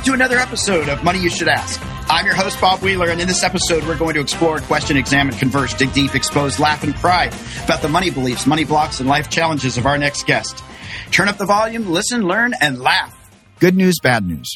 Welcome to another episode of Money You Should Ask. I'm your host, Bob Wheeler, and in this episode, we're going to explore, question, examine, converse, dig deep, expose, laugh, and cry about the money beliefs, money blocks, and life challenges of our next guest. Turn up the volume, listen, learn, and laugh. Good news, bad news.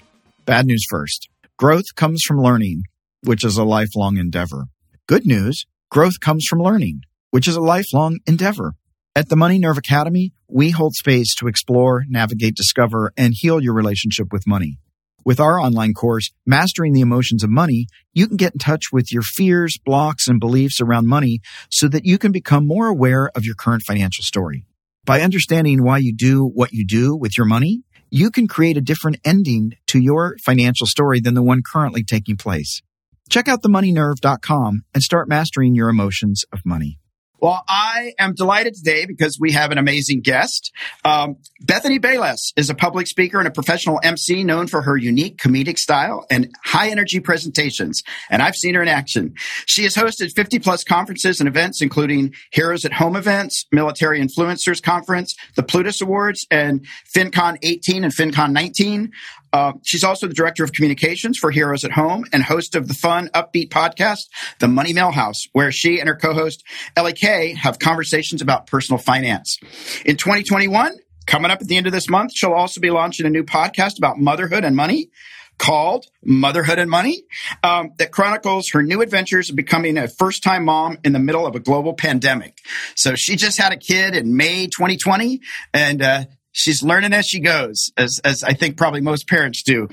Bad news first. Growth comes from learning, which is a lifelong endeavor. Good news, growth comes from learning, which is a lifelong endeavor. At the Money Nerve Academy, we hold space to explore, navigate, discover, and heal your relationship with money. With our online course, Mastering the Emotions of Money, you can get in touch with your fears, blocks, and beliefs around money so that you can become more aware of your current financial story. By understanding why you do what you do with your money, you can create a different ending to your financial story than the one currently taking place. Check out themoneynerve.com and start mastering your emotions of money. Well, I am delighted today because we have an amazing guest. Um, Bethany Bayless is a public speaker and a professional MC known for her unique comedic style and high energy presentations. And I've seen her in action. She has hosted 50 plus conferences and events, including Heroes at Home events, Military Influencers Conference, the Plutus Awards, and FinCon 18 and FinCon 19. Uh, she's also the director of communications for Heroes at Home and host of the fun, upbeat podcast, The Money Millhouse, where she and her co-host Ellie Kay have conversations about personal finance. In 2021, coming up at the end of this month, she'll also be launching a new podcast about motherhood and money called Motherhood and Money um, that chronicles her new adventures of becoming a first time mom in the middle of a global pandemic. So she just had a kid in May 2020 and uh, she's learning as she goes, as, as I think probably most parents do.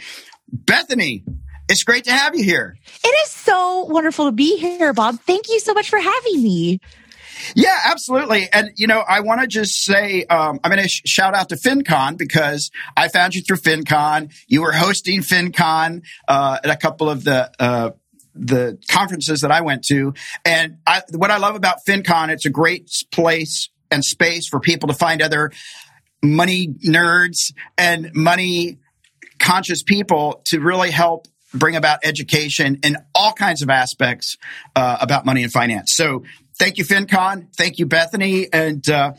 Bethany, it's great to have you here. It is so wonderful to be here, Bob. Thank you so much for having me. Yeah, absolutely. And, you know, I want to just say, um, I'm going to sh- shout out to FinCon because I found you through FinCon. You were hosting FinCon uh, at a couple of the uh, the conferences that I went to. And I, what I love about FinCon, it's a great place and space for people to find other money nerds and money conscious people to really help bring about education in all kinds of aspects uh, about money and finance. So thank you, FinCon. Thank you, Bethany. And uh,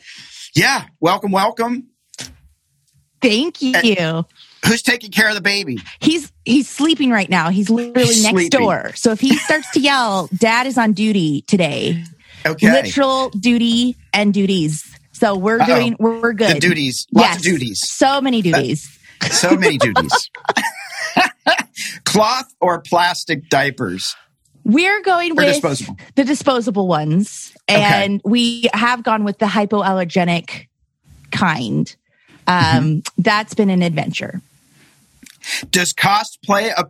yeah, welcome, welcome. Thank you. And who's taking care of the baby? He's he's sleeping right now. He's literally He's next sleeping. door. So if he starts to yell, Dad is on duty today. Okay. Literal duty and duties. So we're Uh-oh. doing we're, good. The duties. Lots of duties. So many duties. So many duties. Cloth or plastic diapers? We're going with disposable? the disposable ones, and we have gone with the hypoallergenic kind. Um, Mm-hmm. That's been an adventure. Does cost play a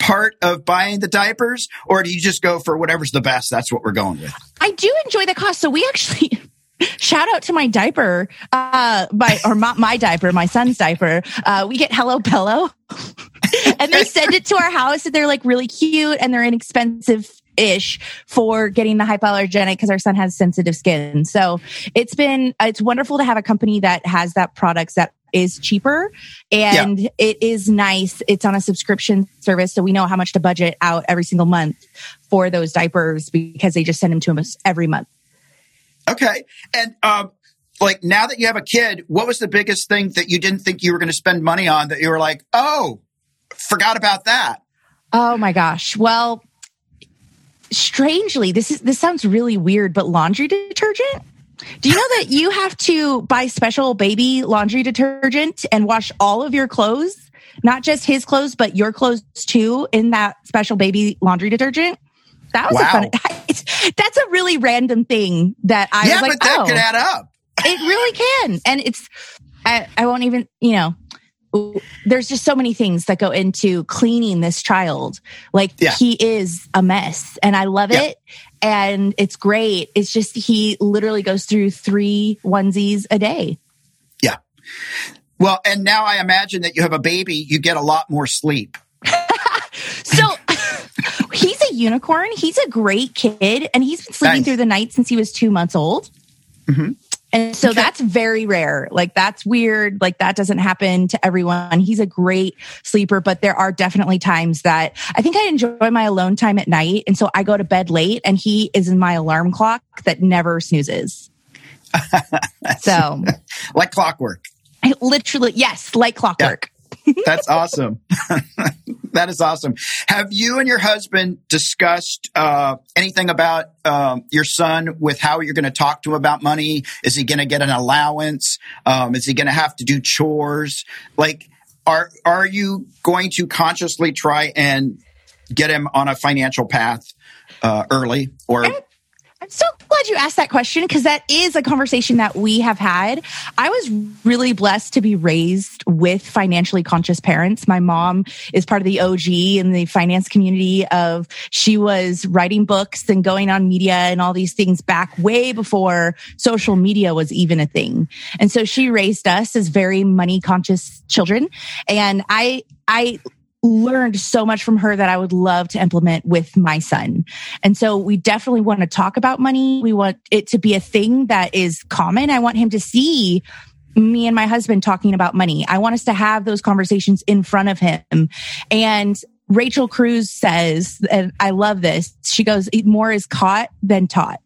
part of buying the diapers, or do you just go for whatever's the best? That's what we're going with. I do enjoy the cost. So we actually shout out to my diaper, uh, my or my, my diaper, my son's diaper. Uh, we get Hello Bello, and they send it to our house, and they're like really cute, and they're inexpensive. Ish for getting the hypoallergenic because our son has sensitive skin. So it's been, it's wonderful to have a company that has that products that is cheaper and it is nice. It's on a subscription service. So we know how much to budget out every single month for those diapers because they just send them to us every month. Okay. And um, like now that you have a kid, what was the biggest thing that you didn't think you were going to spend money on that you were like, oh, forgot about that? Oh my gosh. Well, strangely, this is this sounds really weird, but laundry detergent? Do you know that you have to buy special baby laundry detergent and wash all of your clothes? Not just his clothes, but your clothes too in that special baby laundry detergent? That was Wow. a fun. It's, that's a really random thing that I yeah, was like, but that oh, could add up. it really can. And it's, I, I won't even, you know, there's just so many things that go into cleaning this child. Like Yeah. he is a mess and I love Yeah. it. And it's great. It's just he literally goes through three onesies a day. Yeah. Well, and now I imagine that you have a baby, you get a lot more sleep. So he's a unicorn. He's a great kid and he's been sleeping Nice. through the night since he was two months old. Mhm. And so Okay. that's very rare. Like that's weird. Like that doesn't happen to everyone. He's a great sleeper, but there are definitely times that I think I enjoy my alone time at night. And so I go to bed late and he is in my alarm clock that never snoozes. so like clockwork. I literally, yes, like clockwork. That's awesome. that is awesome. Have you and your husband discussed uh, anything about um, your son with how you're going to talk to him about money? Is he going to get an allowance? Um, is he going to have to do chores? Like, are are you going to consciously try and get him on a financial path uh, early or? I'm so glad you asked that question because that is a conversation that we have had. I was really blessed to be raised with financially conscious parents. My mom is part of the OG in the finance community of she was writing books and going on media and all these things back way before social media was even a thing. And so she raised us as very money conscious children. And I I learned so much from her that I would love to implement with my son. And so we definitely want to talk about money. We want it to be a thing that is common. I want him to see me and my husband talking about money. I want us to have those conversations in front of him. And Rachel Cruz says, and I love this. She goes, more is caught than taught.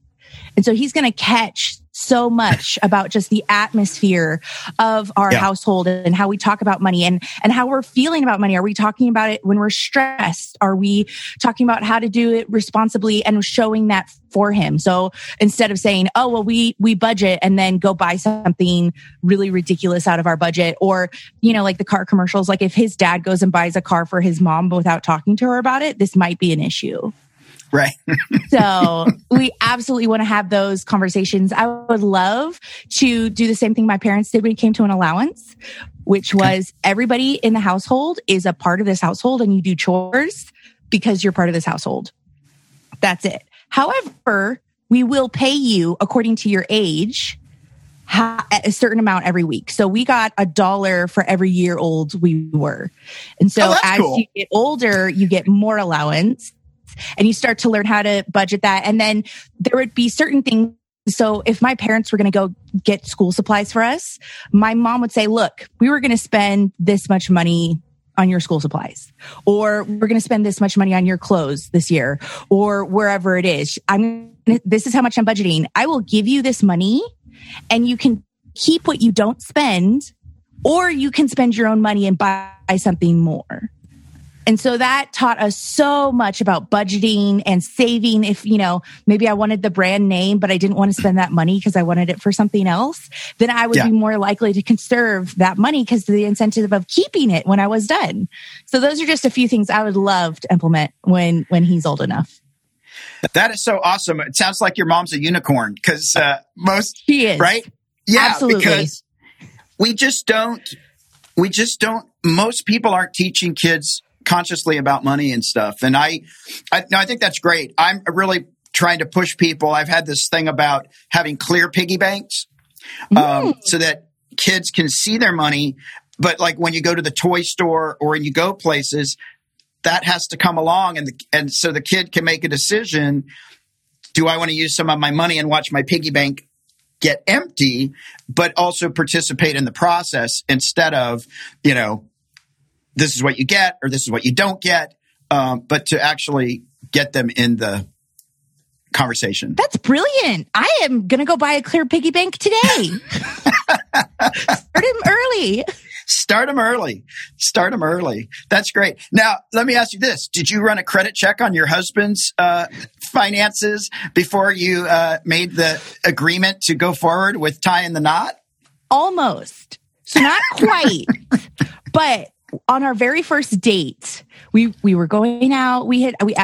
And so he's going to catch so much about just the atmosphere of our yeah. household and how we talk about money and, and how we're feeling about money. Are we talking about it when we're stressed? Are we talking about how to do it responsibly and showing that for him? So instead of saying, Oh, well, we, we budget and then go buy something really ridiculous out of our budget or, you know, like the car commercials, like if his dad goes and buys a car for his mom without talking to her about it, this might be an issue. Right. so we absolutely want to have those conversations. I would love to do the same thing my parents did when it came to an allowance, which was everybody in the household is a part of this household and you do chores because you're part of this household. That's it. However, we will pay you according to your age a certain amount every week. So we got a dollar for every year old we were. And so oh, as cool. you get older, you get more allowance and you start to learn how to budget that. And then there would be certain things so if my parents were going to go get school supplies for us, my mom would say, look, we were going to spend this much money on your school supplies or we're going to spend this much money on your clothes this year or wherever it is. I'm this is how much I'm budgeting. I will give you this money and you can keep what you don't spend or you can spend your own money and buy something more. And so that taught us so much about budgeting and saving. If, you know, maybe I wanted the brand name, but I didn't want to spend that money because I wanted it for something else, then I would yeah. be more likely to conserve that money because the incentive of keeping it when I was done. So those are just a few things I would love to implement when, when he's old enough. That is so awesome. It sounds like your mom's a unicorn because uh, most, she is. Right? Yeah. Absolutely. Because we just don't, we just don't, most people aren't teaching kids consciously about money and stuff. And I, I, no, I think that's great. I'm really trying to push people. I've had this thing about having clear piggy banks, um, so that kids can see their money. But like when you go to the toy store or when you go places, that has to come along, and the, and so the kid can make a decision. Do I want to use some of my money and watch my piggy bank get empty, but also participate in the process instead of, you know, this is what you get or this is what you don't get, um, but to actually get them in the conversation. That's brilliant. I am going to go buy a clear piggy bank today. Start him early. Start them early. Start them early. That's great. Now, let me ask you this. Did you run a credit check on your husband's uh, finances before you uh, made the agreement to go forward with tying the knot? Almost. So not quite. but on our very first date, we we were going out. We had we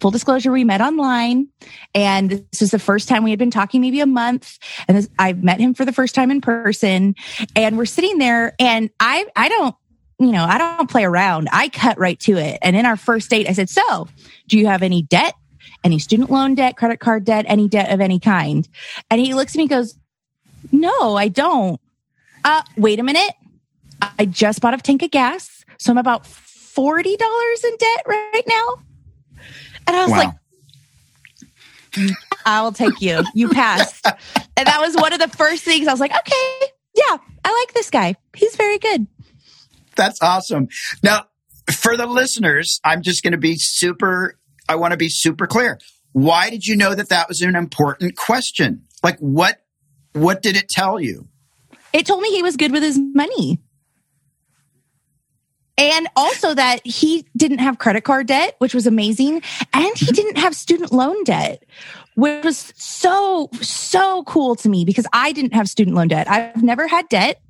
full disclosure, we met online, and this was the first time we had been talking, maybe a month. And this, I met him for the first time in person, and we're sitting there, and I I don't you know I don't play around. I cut right to it. And in our first date, I said, "So, do you have any debt? Any student loan debt, credit card debt, any debt of any kind?" And he looks at me, goes, "No, I don't." Uh, wait a minute. I just bought a tank of gas. So I'm about $40 in debt right now. And I was wow. like, I'll take you. You passed. and that was one of the first things I was like, okay, yeah, I like this guy. He's very good. That's awesome. Now, for the listeners, I'm just going to be super, I want to be super clear. Why did you know that that was an important question? Like what, what did it tell you? It told me he was good with his money. And also that he didn't have credit card debt, which was amazing. And he didn't have student loan debt, which was so, so cool to me because I didn't have student loan debt. I've never had debt.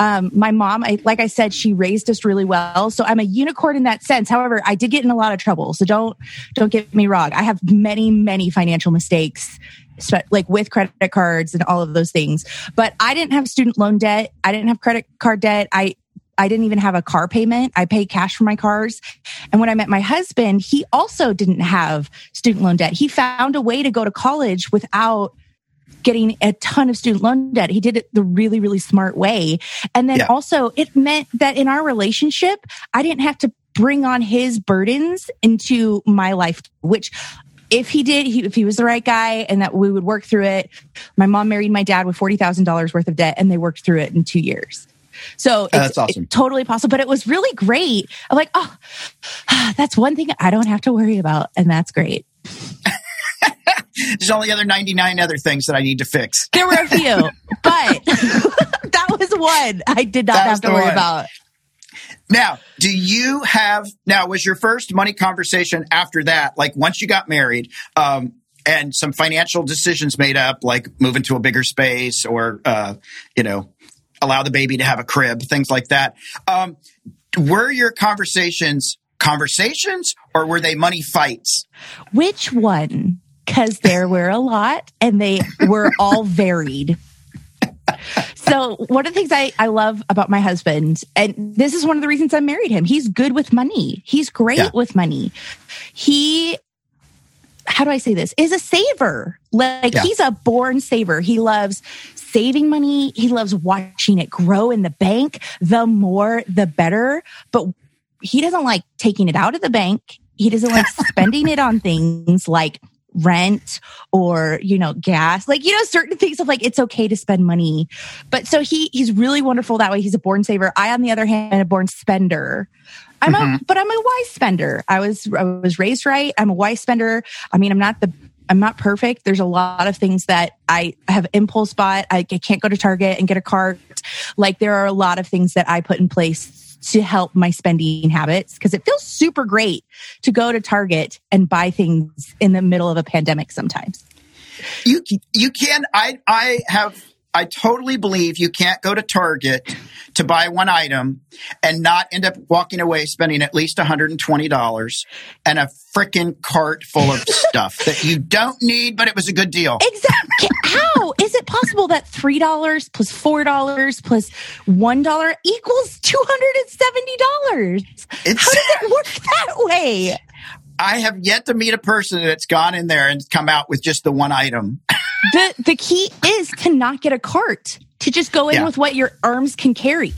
Um, my mom, I, like I said, she raised us really well. So I'm a unicorn in that sense. However, I did get in a lot of trouble. So don't, don't get me wrong. I have many, many financial mistakes like with credit cards and all of those things. But I didn't have student loan debt. I didn't have credit card debt. I I didn't even have a car payment. I paid cash for my cars. And when I met my husband, he also didn't have student loan debt. He found a way to go to college without getting a ton of student loan debt. He did it the really, really smart way. And then yeah. also it meant that in our relationship, I didn't have to bring on his burdens into my life, which if he did, he, if he was the right guy and that we would work through it. My mom married my dad with $40,000 worth of debt and they worked through it in two years. So it's, that's awesome. Totally possible, but it was really great. I'm like, oh, that's one thing I don't have to worry about. And that's great. There's only other 99 other things that I need to fix. There were a few, but that was one I did not that have to worry one. about. Now, do you have, now was your first money conversation after that, like once you got married, um, and some financial decisions made up, like moving to a bigger space or, uh, you know, allow the baby to have a crib, things like that. Um, were your conversations conversations or were they money fights? Which one? Because there were a lot and they were all varied. So one of the things I, I love about my husband, and this is one of the reasons I married him, he's good with money. He's great yeah. with money. He how do I say this? Is a saver. Like yeah. he's a born saver. He loves saving money. He loves watching it grow in the bank. The more, the better. But he doesn't like taking it out of the bank. He doesn't like spending it on things like rent or, you know, gas, like, you know, certain things of like, it's okay to spend money. But so he, he's really wonderful that way. He's a born saver. I, on the other hand, am a born spender. I'm mm-hmm. a, but I'm a wise spender. I was, I was raised right. I'm a wise spender. I mean, I'm not the I'm not perfect. There's a lot of things that I have impulse bought. I can't go to Target and get a cart. Like there are a lot of things that I put in place to help my spending habits because it feels super great to go to Target and buy things in the middle of a pandemic sometimes. You you can I I have I totally believe you can't go to Target to buy one item and not end up walking away spending at least $120 and a freaking cart full of stuff that you don't need, but it was a good deal. Exactly. How is it possible that $3 plus $4 plus 1 equals $270? It's, How does it work that way? I have yet to meet a person that's gone in there and come out with just the one item. the the key is to not get a cart, to just go in yeah. with what your arms can carry.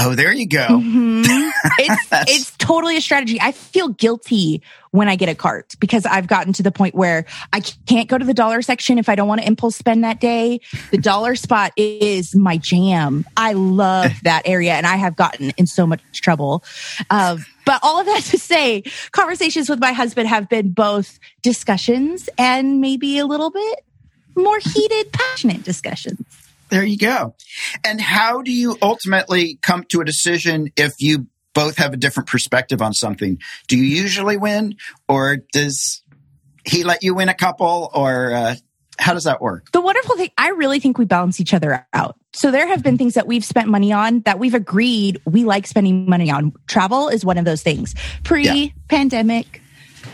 Oh, there you go. Mm-hmm. It's it's totally a strategy. I feel guilty when I get a cart because I've gotten to the point where I can't go to the dollar section if I don't want to impulse spend that day. The dollar spot is my jam. I love that area and I have gotten in so much trouble. Uh, but all of that to say, conversations with my husband have been both discussions and maybe a little bit more heated, passionate discussions. There you go. And how do you ultimately come to a decision if you both have a different perspective on something? Do you usually win, or does he let you win a couple, or uh, how does that work? The wonderful thing, I really think we balance each other out. So there have been things that we've spent money on that we've agreed we like spending money on. Travel is one of those things. Pre pandemic,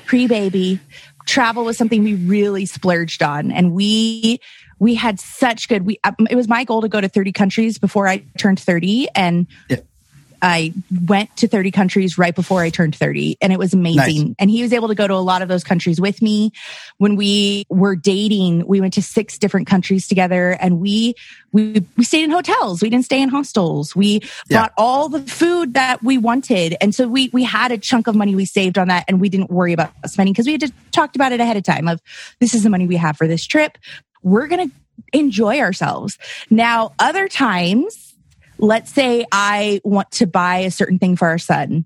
pre baby, travel was something we really splurged on and we we had such good we um, it was my goal to go to 30 countries before i turned 30 and yeah. I went to 30 countries right before I turned 30 and it was amazing. Nice. And he was able to go to a lot of those countries with me. When we were dating, we went to six different countries together and we, we, we stayed in hotels. We didn't stay in hostels. We yeah. bought all the food that we wanted. And so we, we had a chunk of money we saved on that and we didn't worry about spending because we had talked about it ahead of time of this is the money we have for this trip. We're going to enjoy ourselves. Now, other times, let's say I want to buy a certain thing for our son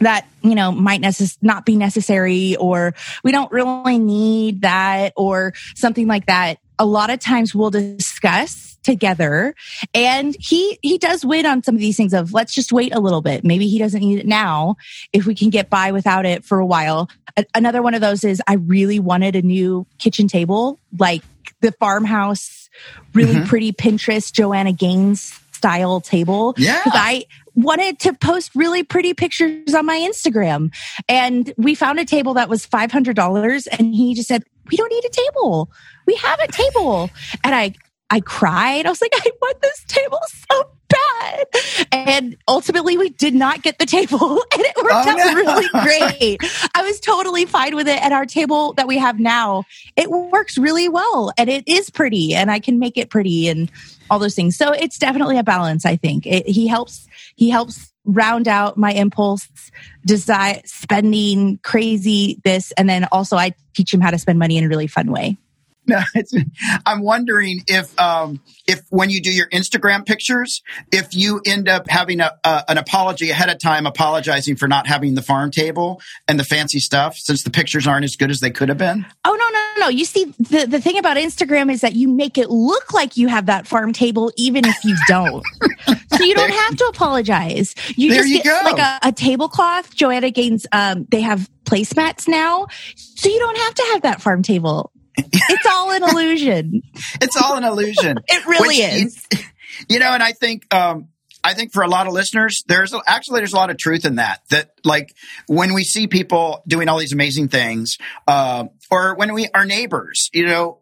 that you know might necess- not be necessary or we don't really need that or something like that. A lot of times we'll discuss together and he he does win on some of these things of let's just wait a little bit. Maybe he doesn't need it now if we can get by without it for a while. A- another one of those is i really wanted a new kitchen table like the farmhouse really Mhm. pretty pinterest joanna gaines style table Yeah. because i wanted to post really pretty pictures on my instagram and we found a table that was $500 and he just said we don't need a table we have a table and i I cried. I was like, I want this table so bad. And ultimately, we did not get the table, and it worked Oh, out no. really great. I was totally fine with it. And our table that we have now, it works really well, and it is pretty, and I can make it pretty, and all those things. So it's definitely a balance. I think it, he helps. He helps round out my impulse desire spending crazy this and then also i teach him how to spend money in a really fun way No, it's, I'm wondering if, um, if when you do your Instagram pictures, if you end up having a, a, an apology ahead of time, apologizing for not having the farm table and the fancy stuff, since the pictures aren't as good as they could have been. Oh no, no, no! You see, the the thing about Instagram is that you make it look like you have that farm table, even if you don't. so you don't have to apologize. You There just you get go. like a, a tablecloth. Joanna Gaines, um, they have placemats now, so you don't have to have that farm table. It's all an illusion. It's all an illusion. It really Which you- is. You know, and I think, um, I think for a lot of listeners, there's actually there's a lot of truth in that. That like when we see people doing all these amazing things, uh, or when we our neighbors, you know,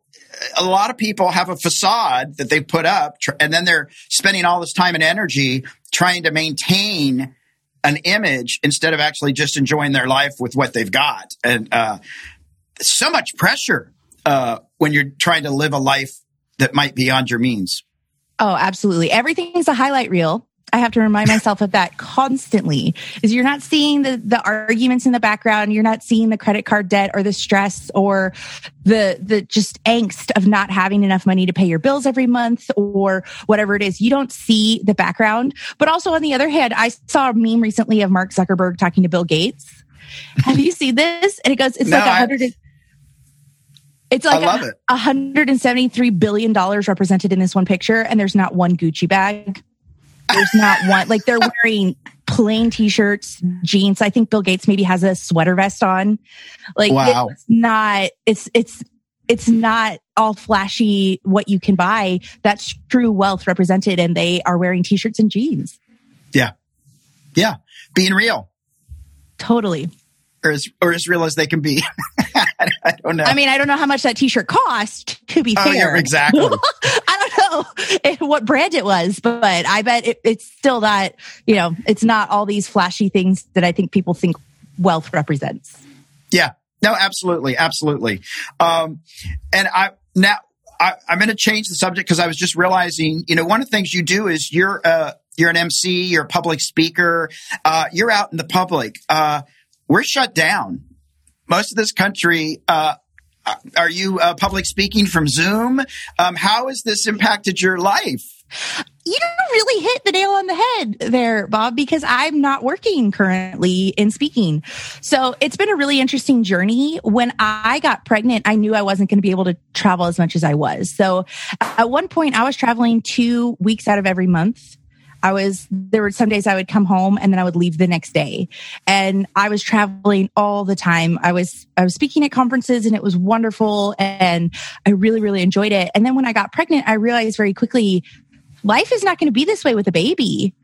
a lot of people have a facade that they put up, tr- and then they're spending all this time and energy trying to maintain an image instead of actually just enjoying their life with what they've got. And uh, so much pressure uh, when you're trying to live a life that might be beyond your means. Oh, absolutely. Everything is a highlight reel. I have to remind myself of that constantly. Is you're not seeing the the arguments in the background, you're not seeing the credit card debt or the stress or the the just angst of not having enough money to pay your bills every month or whatever it is. You don't see the background. But also on the other hand, I saw a meme recently of Mark Zuckerberg talking to Bill Gates. Have you seen this? And it goes, it's No, like a hundred. It's I like love a, it. 173 billion dollars represented in this one picture, and there's not one Gucci bag. There's not one. Like they're wearing plain t-shirts, jeans. I think Bill Gates maybe has a sweater vest on. Like Wow. it's not. It's it's it's not all flashy what you can buy. That's true wealth represented, and they are wearing t-shirts and jeans. Yeah. Yeah. Being real Totally. or as, or as real as they can be. I don't know. I mean, I don't know how much that t-shirt cost. To be oh, fair, yeah, exactly. I don't know what brand it was, but I bet it, it's still that. you know, it's not all these flashy things that I think people think wealth represents. Yeah. No, absolutely. Absolutely. Um, and I, now I, I'm going to change the subject because I was just realizing, you know, one of the things you do is you're, uh, you're an MC, you're a public speaker, uh, you're out in the public. Uh, we're shut down. Most of this country, uh, are you uh, public speaking from Zoom? Um, how has this impacted your life? You really hit the nail on the head there, Bob, because I'm not working currently in speaking. So it's been a really interesting journey. When I got pregnant, I knew I wasn't going to be able to travel as much as I was. So at one point, I was traveling two weeks out of every month. I was, there were some days I would come home and then I would leave the next day. And I was traveling all the time. I was, I was speaking at conferences and it was wonderful. And I really, really enjoyed it. And then when I got pregnant, I realized very quickly life is not going to be this way with a baby.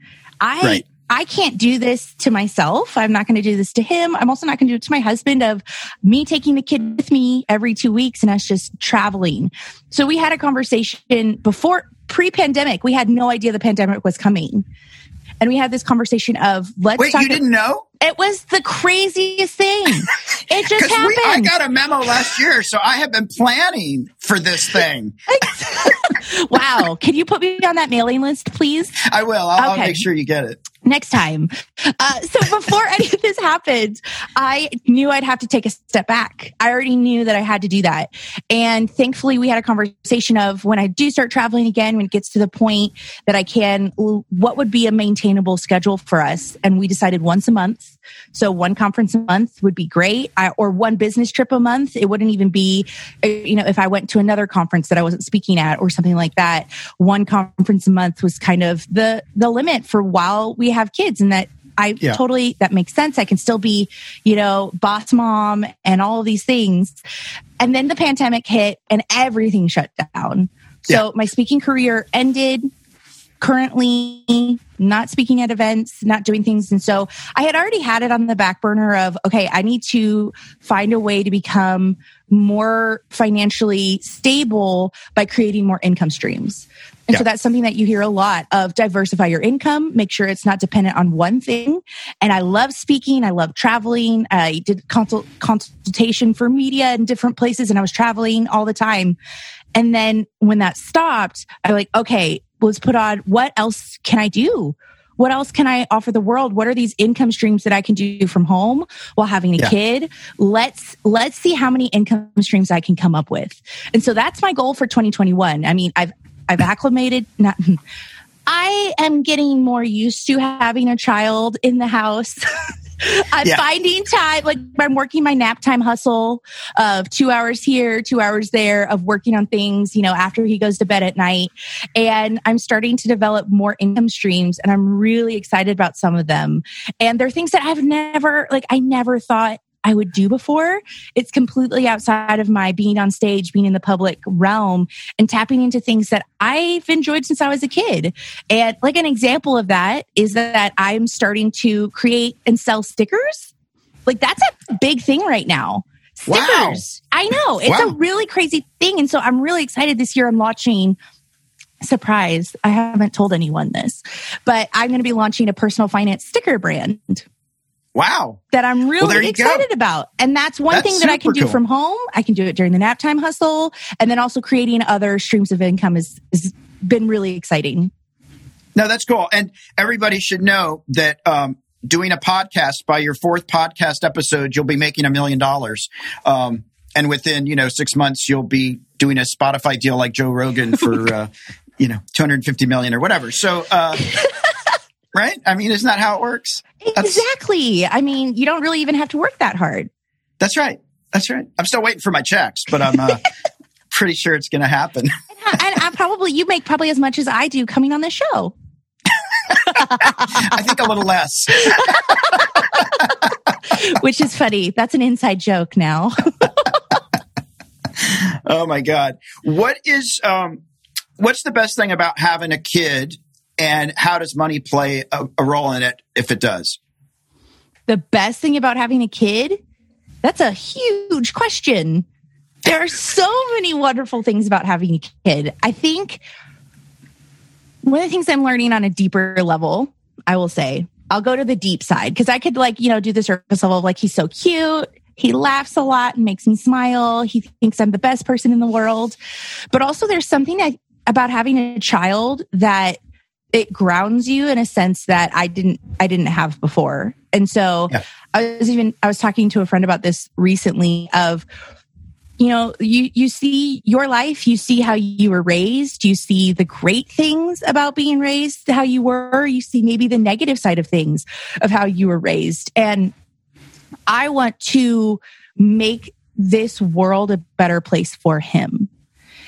I, Right. I can't do this to myself. I'm not going to do this to him. I'm also not going to do it to my husband of me taking the kid with me every two weeks and us just traveling. So we had a conversation before pre-pandemic. We had no idea the pandemic was coming. And we had this conversation of let's Wait, talk. you didn't know? It was the craziest thing. It just happened. I got a memo last year, so I have been planning for this thing. wow. Can you put me on that mailing list, please? I will. I'll, I'll make sure you get it. next time. Uh, so before any of this happened, I knew I'd have to take a step back. I already knew that I had to do that. And thankfully we had a conversation of when I do start traveling again, when it gets to the point that I can, what would be a maintainable schedule for us? And we decided once a month. So one conference a month would be great, I, or one business trip a month. It wouldn't even be, you know, if I went to another conference that I wasn't speaking at or something like that. One conference a month was kind of the the limit for while we have kids, and that I yeah. totally, that makes sense. I can still be, you know, boss mom and all of these things. And then the pandemic hit and everything shut down. So yeah. my speaking career ended currently not speaking at events, not doing things. And so I had already had it on the back burner of, okay, I need to find a way to become more financially stable by creating more income streams. And yeah. so that's something that you hear a lot of diversify your income, make sure it's not dependent on one thing. And I love speaking. I love traveling. I did consult, consultation for media in different places and I was traveling all the time. And then when that stopped, I like, okay, let's put on what else can I do? What else can I offer the world? What are these income streams that I can do from home while having a yeah. kid? Let's let's see how many income streams I can come up with. And so that's my goal for 2021. I mean, I've I've acclimated not I am getting more used to having a child in the house. I'm yeah. finding time, like I'm working my nap time hustle of two hours here, two hours there of working on things, you know, after he goes to bed at night. And I'm starting to develop more income streams and I'm really excited about some of them. And they're things that I've never, like, I never thought I would do before. It's completely outside of my being on stage, being in the public realm, and tapping into things that I've enjoyed since I was a kid. And like an example of that is that I'm starting to create and sell stickers. Like that's a big thing right now. Stickers. Wow. I know. It's wow. a really crazy thing. And so I'm really excited this year. I'm launching surprise. I haven't told anyone this, but I'm going to be launching a personal finance sticker brand. Wow. That I'm really well, excited go. about. And that's one that's thing that I can do cool. from home. I can do it during the nap time hustle. And then also creating other streams of income has, has been really exciting. No, that's cool. And everybody should know that um, doing a podcast by your fourth podcast episode, you'll be making a million dollars. Um, and within, you know, six months, you'll be doing a Spotify deal like Joe Rogan for, uh, you know, 250 million or whatever. So, uh, right? I mean, isn't that how it works? That's, exactly. I mean, you don't really even have to work that hard. That's right. That's right. I'm still waiting for my checks, but I'm uh, pretty sure it's going to happen. and, I, I probably you make probably as much as I do coming on the show. I think a little less. Which is funny. That's an inside joke now. oh my god. What is um what's the best thing about having a kid and how does money play a, a role in it if it does? The best thing about having a kid? That's a huge question. There are so many wonderful things about having a kid. I think one of the things I'm learning on a deeper level, I will say, I'll go to the deep side because I could like, you know, do the surface level of like, he's so cute. He laughs a lot and makes me smile. He thinks I'm the best person in the world. But also there's something about having a child that it grounds you in a sense that I didn't I didn't have before. And so yeah. I was even I was talking to a friend about this recently of you know you you see your life you see how you were raised you see the great things about being raised how you were you see maybe the negative side of things of how you were raised and i want to make this world a better place for him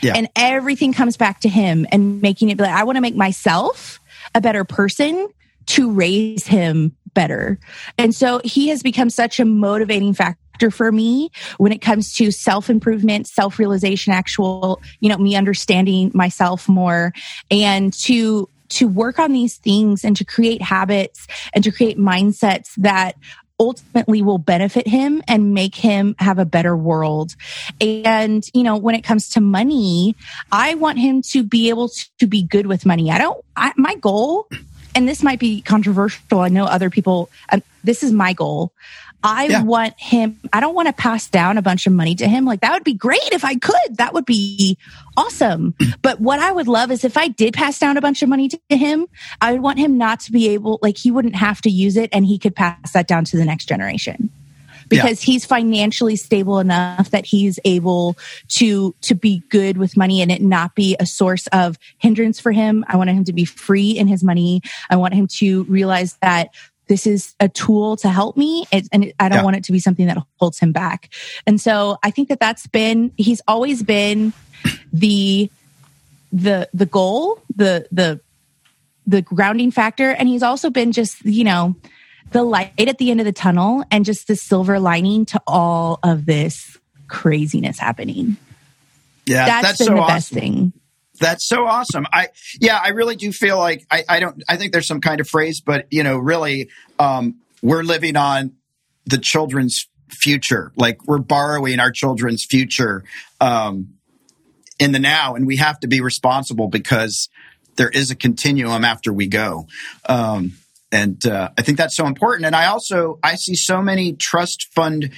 yeah. And everything comes back to him and making it be like, I want to make myself a better person to raise him better. And so he has become such a motivating factor for me when it comes to self improvement, self realization, actual, you know, me understanding myself more and to to work on these things and to create habits and to create mindsets that ultimately will benefit him and make him have a better world. And, you know, when it comes to money, I want him to be able to be good with money. I don't, I, my goal, and this might be controversial. I know other people, um, this is my goal. I yeah. want him, I don't want to pass down a bunch of money to him. Like that would be great if I could. That would be awesome. Hmm. but what I would love is if I did pass down a bunch of money to him, I would want him not to be able, like he wouldn't have to use it and he could pass that down to the next generation because yeah. he's financially stable enough that he's able to to be good with money and it not be a source of hindrance for him. I want him to be free in his money. I want him to realize that this is a tool to help me. It, and i don't Yeah. want it to be something that holds him back. And so i think that that's been he's always been the the the goal the the the grounding factor. And he's also been just you know the light at the end of the tunnel and just the silver lining to all of this craziness happening. Yeah, that's that's, been so the awesome. best thing That's so awesome. I yeah, I really do feel like I, I don't I think there's some kind of phrase, but you know, really um we're living on the children's future. Like we're borrowing our children's future um in the now and we have to be responsible because there is a continuum after we go. Um and uh, I think that's so important. And I also I see so many trust fund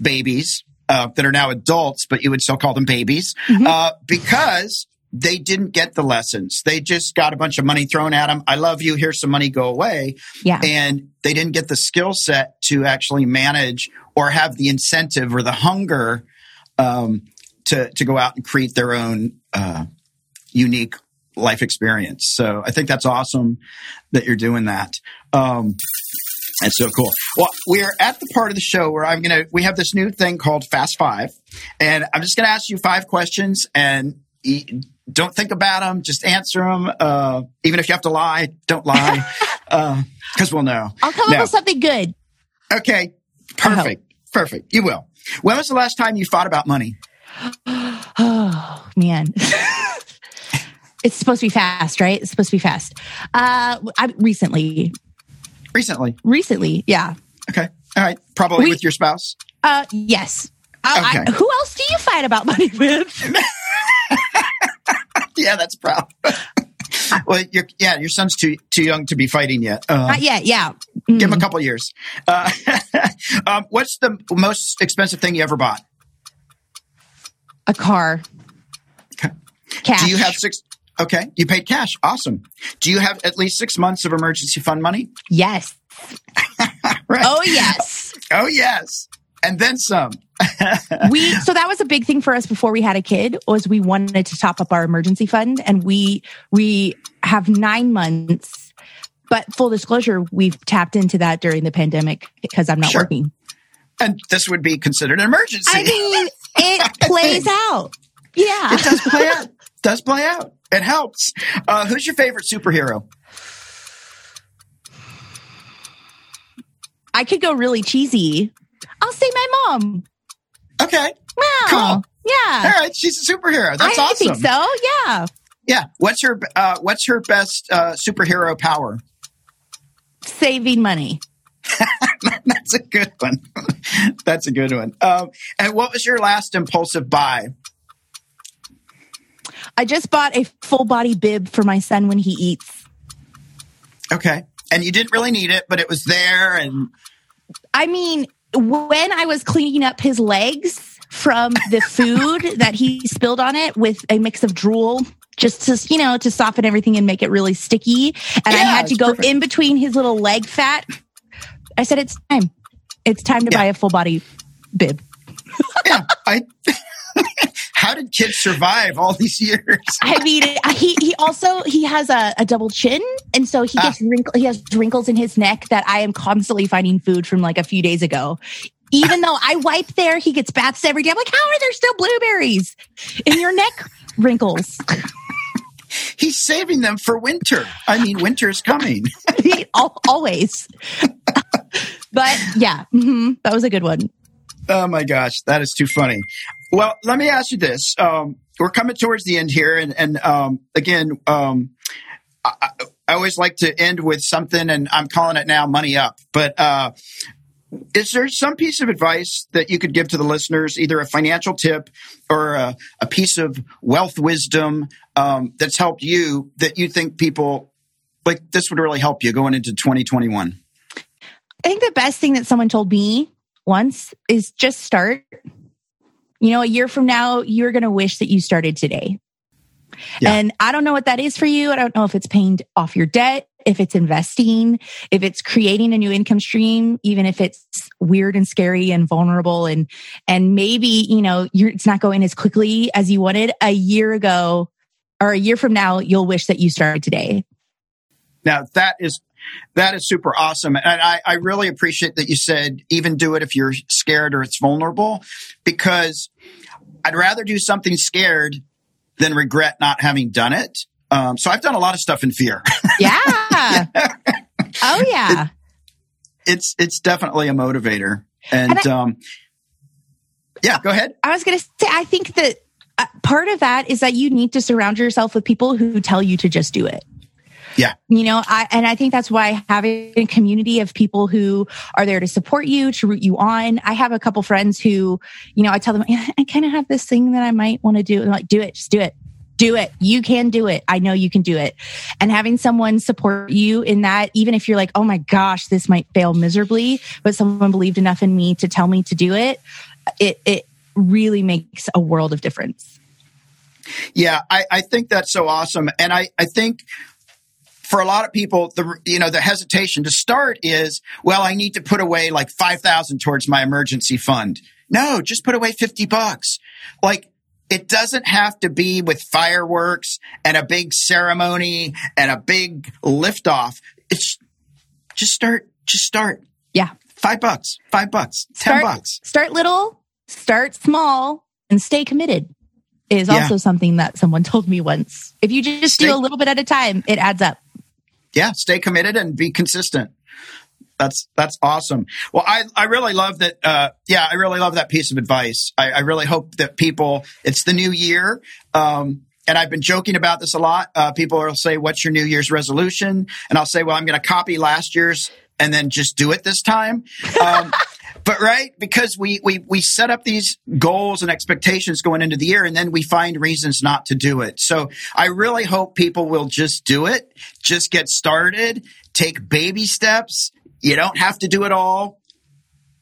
babies uh, that are now adults, but you would still call them babies uh, because they didn't get the lessons. They just got a bunch of money thrown at them. I love you. Here's some money. Go away. yeah And they didn't get the skill set to actually manage or have the incentive or the hunger um, to to go out and create their own uh, unique life experience. So I think that's awesome that you're doing that. Um, that's so cool. Well, we are at the part of the show where I'm gonna. We have this new thing called Fast Five, and I'm just gonna ask you five questions, and don't think about them. Just answer them. Uh, even if you have to lie, don't lie, because we'll know. i'll come Now- up with something good Okay, perfect, perfect. You will. When was the last time you thought about money? Oh man. it's supposed to be fast, right? It's supposed to be fast. Uh I recently. Recently. Recently, yeah. Okay. All right. Probably We- with your spouse. Uh yes. Uh, I- Okay. who else do you fight about money with? Yeah, that's proud. well, you're, yeah, your son's too too young to be fighting yet. Uh, Not yet, yeah. Give him Mm. a couple years. Uh, um, what's the most expensive thing you ever bought? A car. Cash. Do you have six? Okay, you paid cash. Awesome. Do you have at least six months of emergency fund money? Yes. Right. Oh yes. Oh yes, and then some. we so that was a big thing for us before we had a kid was we wanted to top up our emergency fund and we we have 9 months but full disclosure we've tapped into that during the pandemic because I'm not Sure. working. And this would be considered an emergency. I mean, it plays out. Yeah. it does play out. Does play out. It helps. Uh, who's your favorite superhero? I could go really cheesy. I'll see my mom. Okay. Wow. Cool. Yeah. All right. She's a superhero. That's I awesome. I think so. Yeah. Yeah. What's her uh, What's her best uh, superhero power? Saving money. That's a good one. That's a good one. Um, and what was your last impulsive buy? I just bought a full body bib for my son when he eats. Okay. And you didn't really need it, but it was there. And I mean, when I was cleaning up his legs from the food that he spilled on it with a mix of drool, just to, you know, to soften everything and make it really sticky. And I had to go perfect. in between his little leg fat. I said, it's time. It's time to Yeah. buy a full body bib. yeah, I. How did kids survive all these years? I mean, he he also he has a, a double chin, and so he Ah. gets wrinkle. He has wrinkles in his neck that I am constantly finding food from like a few days ago. Even though I wipe there, he gets baths every day. I'm like, how are there still blueberries in your neck wrinkles? He's saving them for winter. I mean, winter's coming. Al- Always. but yeah, hmm that was a good one. Oh my gosh, that is too funny. Well, let me ask you this: um, We're coming towards the end here, and, and um, again, um, I, I- always like to end with something, and I'm calling it now "money up." But uh, is there some piece of advice that you could give to the listeners, either a financial tip or a, a piece of wealth wisdom um, that's helped you that you think people like this would really help you going into 2021? I think the best thing that someone told me once is just start. You know, a year from now, you're going to wish that you started today. Yeah. And I don't know what that is for you. I don't know if it's paying off your debt, if it's investing, if it's creating a new income stream, even if it's weird and scary and vulnerable and and maybe, you know, you're it's not going as quickly as you wanted a year ago or a year from now, you'll wish that you started today. Now that is that is super awesome. And I, I really appreciate that you said even do it if you're scared or it's vulnerable, because I'd rather do something scared than regret not having done it. Um, so I've done a lot of stuff in fear. Yeah. oh yeah. it's it's definitely a motivator. And, And I- um, yeah, go ahead. I was going to say, I think that uh, part of that is that you need to surround yourself with people who tell you to just do it. Yeah. You know, I, and I think that's why having a community of people who are there to support you, to root you on. I have a couple friends who, you know, I tell them, I kind of have this thing that I might want to do. And like, do it, just do it. Do it. You can do it. I know you can do it. And having someone support you in that, even if you're like, oh my gosh, this might fail miserably, but someone believed enough in me to tell me to do it, it, it really makes a world of difference. Yeah, I, I think that's so awesome. And I, I think for a lot of people, the you know the hesitation to start is, well, I need to put away like five thousand towards my emergency fund. No, just put away fifty bucks. Like it doesn't have to be with fireworks and a big ceremony and a big liftoff. It's just start. Just start. Yeah. Five bucks. Five bucks. Ten bucks. Start little, start small, and stay committed is Yeah. also something that someone told me once. If you just Stay- do a little bit at a time, it adds up. Yeah, stay committed and be consistent. That's that's awesome. Well, I I really love that. Uh, yeah, I really love that piece of advice. I, I really hope that people. It's the new year. Um, and I've been joking about this a lot. Uh, people will say, "What's your New Year's resolution?" And I'll say, "Well, I'm going to copy last year's and then just do it this time." Um, but right, because we we we set up these goals and expectations going into the year, and then we find reasons not to do it. So I really hope people will just do it, just get started, take baby steps. You don't have to do it all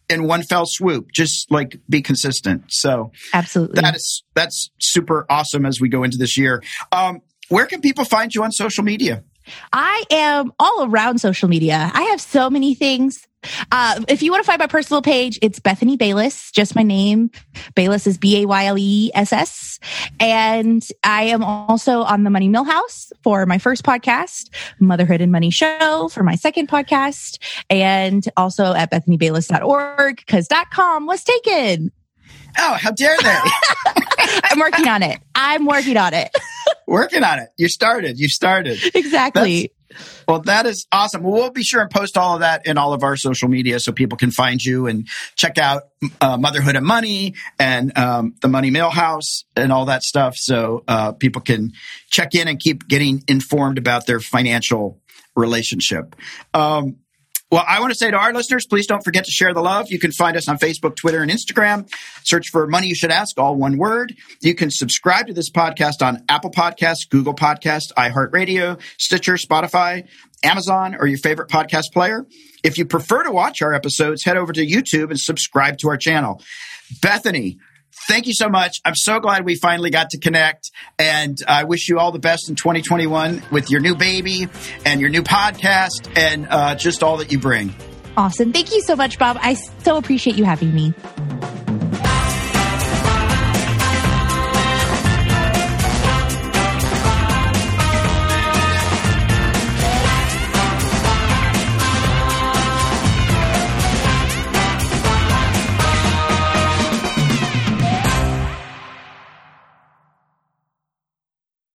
in one fell swoop. Just like be consistent. So Absolutely. that is that's super awesome as we go into this year. Um, where can people find you on social media? I am all around social media. I have so many things. Uh, if you want to find my personal page, it's Bethany Bayless, just my name. Bayless is B A Y L E S S. And I am also on the Money Millhouse for my first podcast, Motherhood and Money Show for my second podcast, and also at bethanybayless.org because .com was taken. Oh, how dare they? I'm working on it. I'm working on it. Working on it. You started. You started. exactly. Well, that is awesome. Well, we'll be sure and post all of that in all of our social media so people can find you and check out uh, Motherhood and Money and um, the Money Millhouse and all that stuff. So uh, people can check in and keep getting informed about their financial relationship. Um, well, I want to say to our listeners, please don't forget to share the love. You can find us on Facebook, Twitter, and Instagram. Search for Money You Should Ask, all one word. You can subscribe to this podcast on Apple Podcasts, Google Podcasts, iHeartRadio, Stitcher, Spotify, Amazon, or your favorite podcast player. If you prefer to watch our episodes, head over to YouTube and subscribe to our channel. Bethany, thank you so much. I'm so glad we finally got to connect. And I wish you all the best in 2021 with your new baby and your new podcast and uh, just all that you bring. Awesome. Thank you so much, Bob. I so appreciate you having me.